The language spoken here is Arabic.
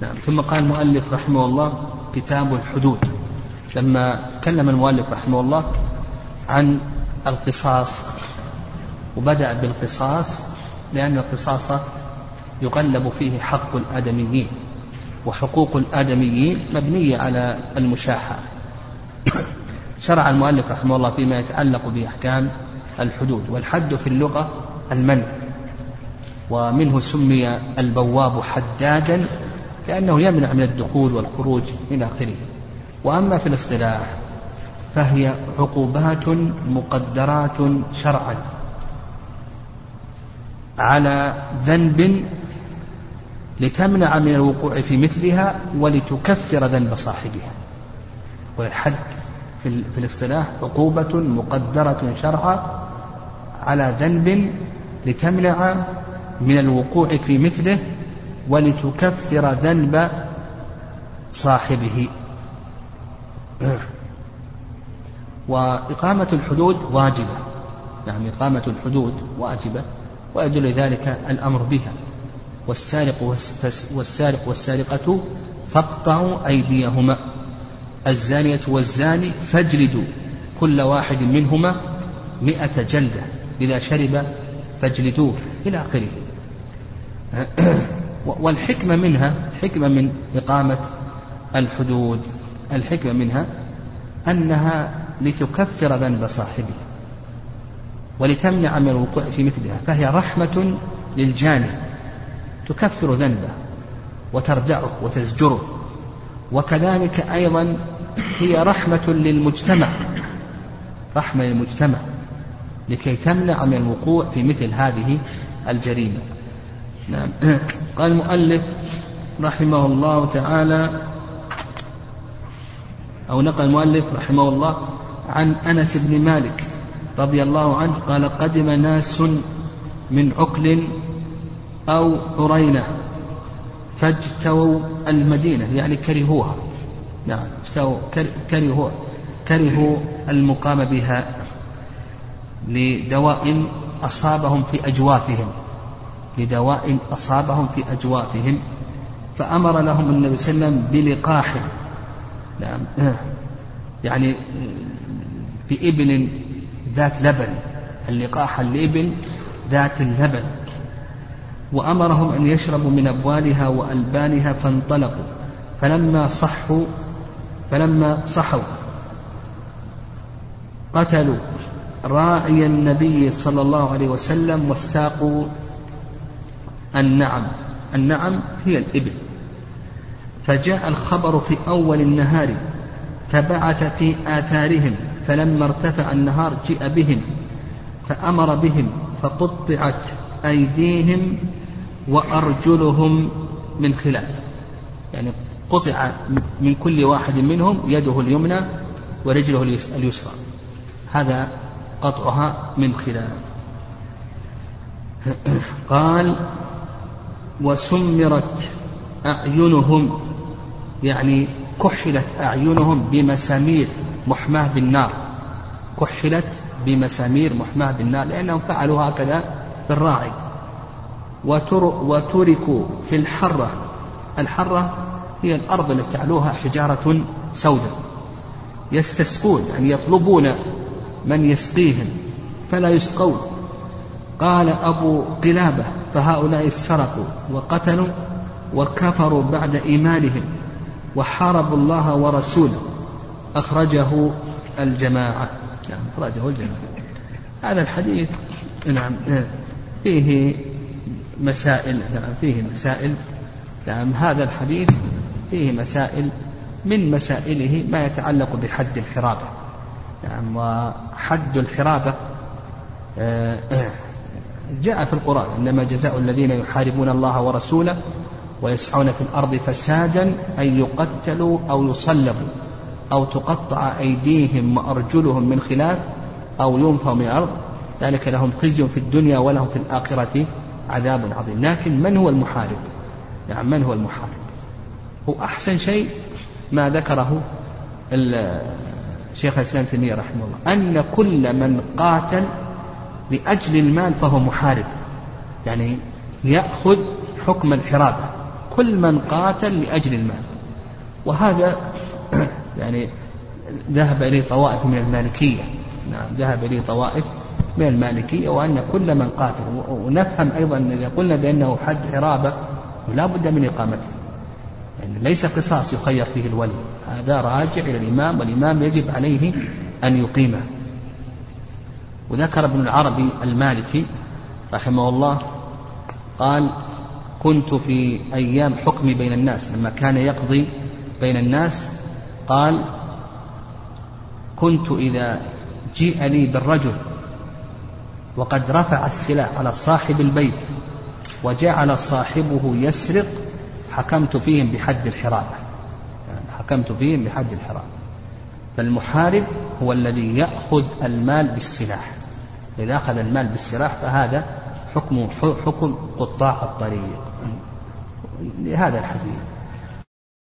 نعم. ثم قال المؤلف رحمه الله كتاب الحدود. لما تكلم المؤلف رحمه الله عن القصاص وبدأ بالقصاص لأن القصاص يقلب فيه حق الآدميين وحقوق الآدميين مبنية على المشاحة. شرع المؤلف رحمه الله فيما يتعلق بأحكام الحدود والحد في اللغة المنع ومنه سمي البواب حدادا لأنه يمنع من الدخول والخروج إلى آخره. وأما في الاصطلاح فهي عقوبات مقدرات شرعا على ذنب لتمنع من الوقوع في مثلها ولتكفر ذنب صاحبها. والحد في, في الاصطلاح عقوبة مقدرة شرعا على ذنب لتمنع من الوقوع في مثله ولتكفر ذنب صاحبه. وإقامة الحدود واجبة. نعم إقامة الحدود واجبة ويدل ذلك الأمر بها. والسارق والسارق والسارقة فاقطعوا أيديهما. الزانية والزاني فاجلدوا كل واحد منهما مئة جلدة. إذا شرب فاجلدوه إلى آخره. والحكمة منها حكمة من إقامة الحدود الحكمة منها أنها لتكفر ذنب صاحبه ولتمنع من الوقوع في مثلها فهي رحمة للجاني تكفر ذنبه وتردعه وتزجره. وكذلك أيضا هي رحمة للمجتمع رحمة للمجتمع لكي تمنع من الوقوع في مثل هذه الجريمة. نعم. قال المؤلف رحمه الله تعالى أو نقل المؤلف رحمه الله عن أنس بن مالك رضي الله عنه قال قدم ناس من عكل أو عرينة فاجتووا المدينة يعني كرهوها. نعم كرهوا كرهوا المقام بها لدواء أصابهم في أجوافهم. لدواء أصابهم في أجوافهم فأمر لهم النبي صلى الله عليه وسلم بلقاح. نعم. يعني بإبل ذات لبن. اللقاح الإبل ذات اللبن. وأمرهم أن يشربوا من أبوالها وألبانها فانطلقوا. فلما صحوا فلما صحوا قتلوا راعي النبي صلى الله عليه وسلم واستاقوا النعم. النعم هي الإبل. فجاء الخبر في أول النهار فبعث في آثارهم فلما ارتفع النهار جيء بهم فأمر بهم فقطعت أيديهم وأرجلهم من خلاف. يعني قطع من كل واحد منهم يده اليمنى ورجله اليسرى. هذا قطعها من خلاف. قال وسمرت أعينهم يعني كحلت أعينهم بمسامير محماة بالنار كحلت بمسامير محماة بالنار لأنهم فعلوا هكذا بالراعي. وتركوا في الحرة. الحرة هي الأرض التي تعلوها حجارة سوداء. يستسقون يعني يطلبون من يسقيهم فلا يسقون. قال أبو قلابة فهؤلاء سرقوا وقتلوا وكفروا بعد إيمانهم وحاربوا الله ورسوله. أخرجه الجماعة. نعم أخرجه الجماعة. هذا الحديث نعم فيه مسائل نعم فيه مسائل. نعم هذا الحديث فيه مسائل من مسائله ما يتعلق بحد الحرابة. نعم وحد الحرابة آه، جاء في القرآن إنما جزاء الذين يحاربون الله ورسوله ويسعون في الأرض فسادا أن يقتلوا أو يصلبوا أو تقطع أيديهم وأرجلهم من خلاف أو ينفوا من الأرض. ذلك لهم خزي في الدنيا ولهم في الآخرة عذاب عظيم. لكن من هو المحارب؟ يعني من هو المحارب؟ هو أحسن شيء ما ذكره شيخ الإسلام تيمية رحمه الله أن كل من قاتل لأجل المال فهو محارب. يعني يأخذ حكم الحرابة. كل من قاتل لأجل المال. وهذا يعني ذهب إليه طوائف من المالكية. نعم ذهب إليه طوائف من المالكية وأن كل من قاتل. ونفهم أيضا إذا قلنا بأنه حد حرابة لا بد من إقامته. يعني ليس قصاص يخير فيه الولي. هذا راجع إلى الإمام والإمام يجب عليه أن يقيمه. وذكر ابن العربي المالكي رحمه الله قال كنت في أيام حكمي بين الناس لما كان يقضي بين الناس قال كنت إذا جيء لي بالرجل وقد رفع السلاح على صاحب البيت وجعل صاحبه يسرق حكمت فيهم بحد الحرابة. يعني حكمت فيهم بحد الحرابة. فالمحارب هو الذي يأخذ المال بالسلاح. إذا أخذ المال بالسلاح فهذا حكم حكم قطاع الطريق. لهذا الحديث.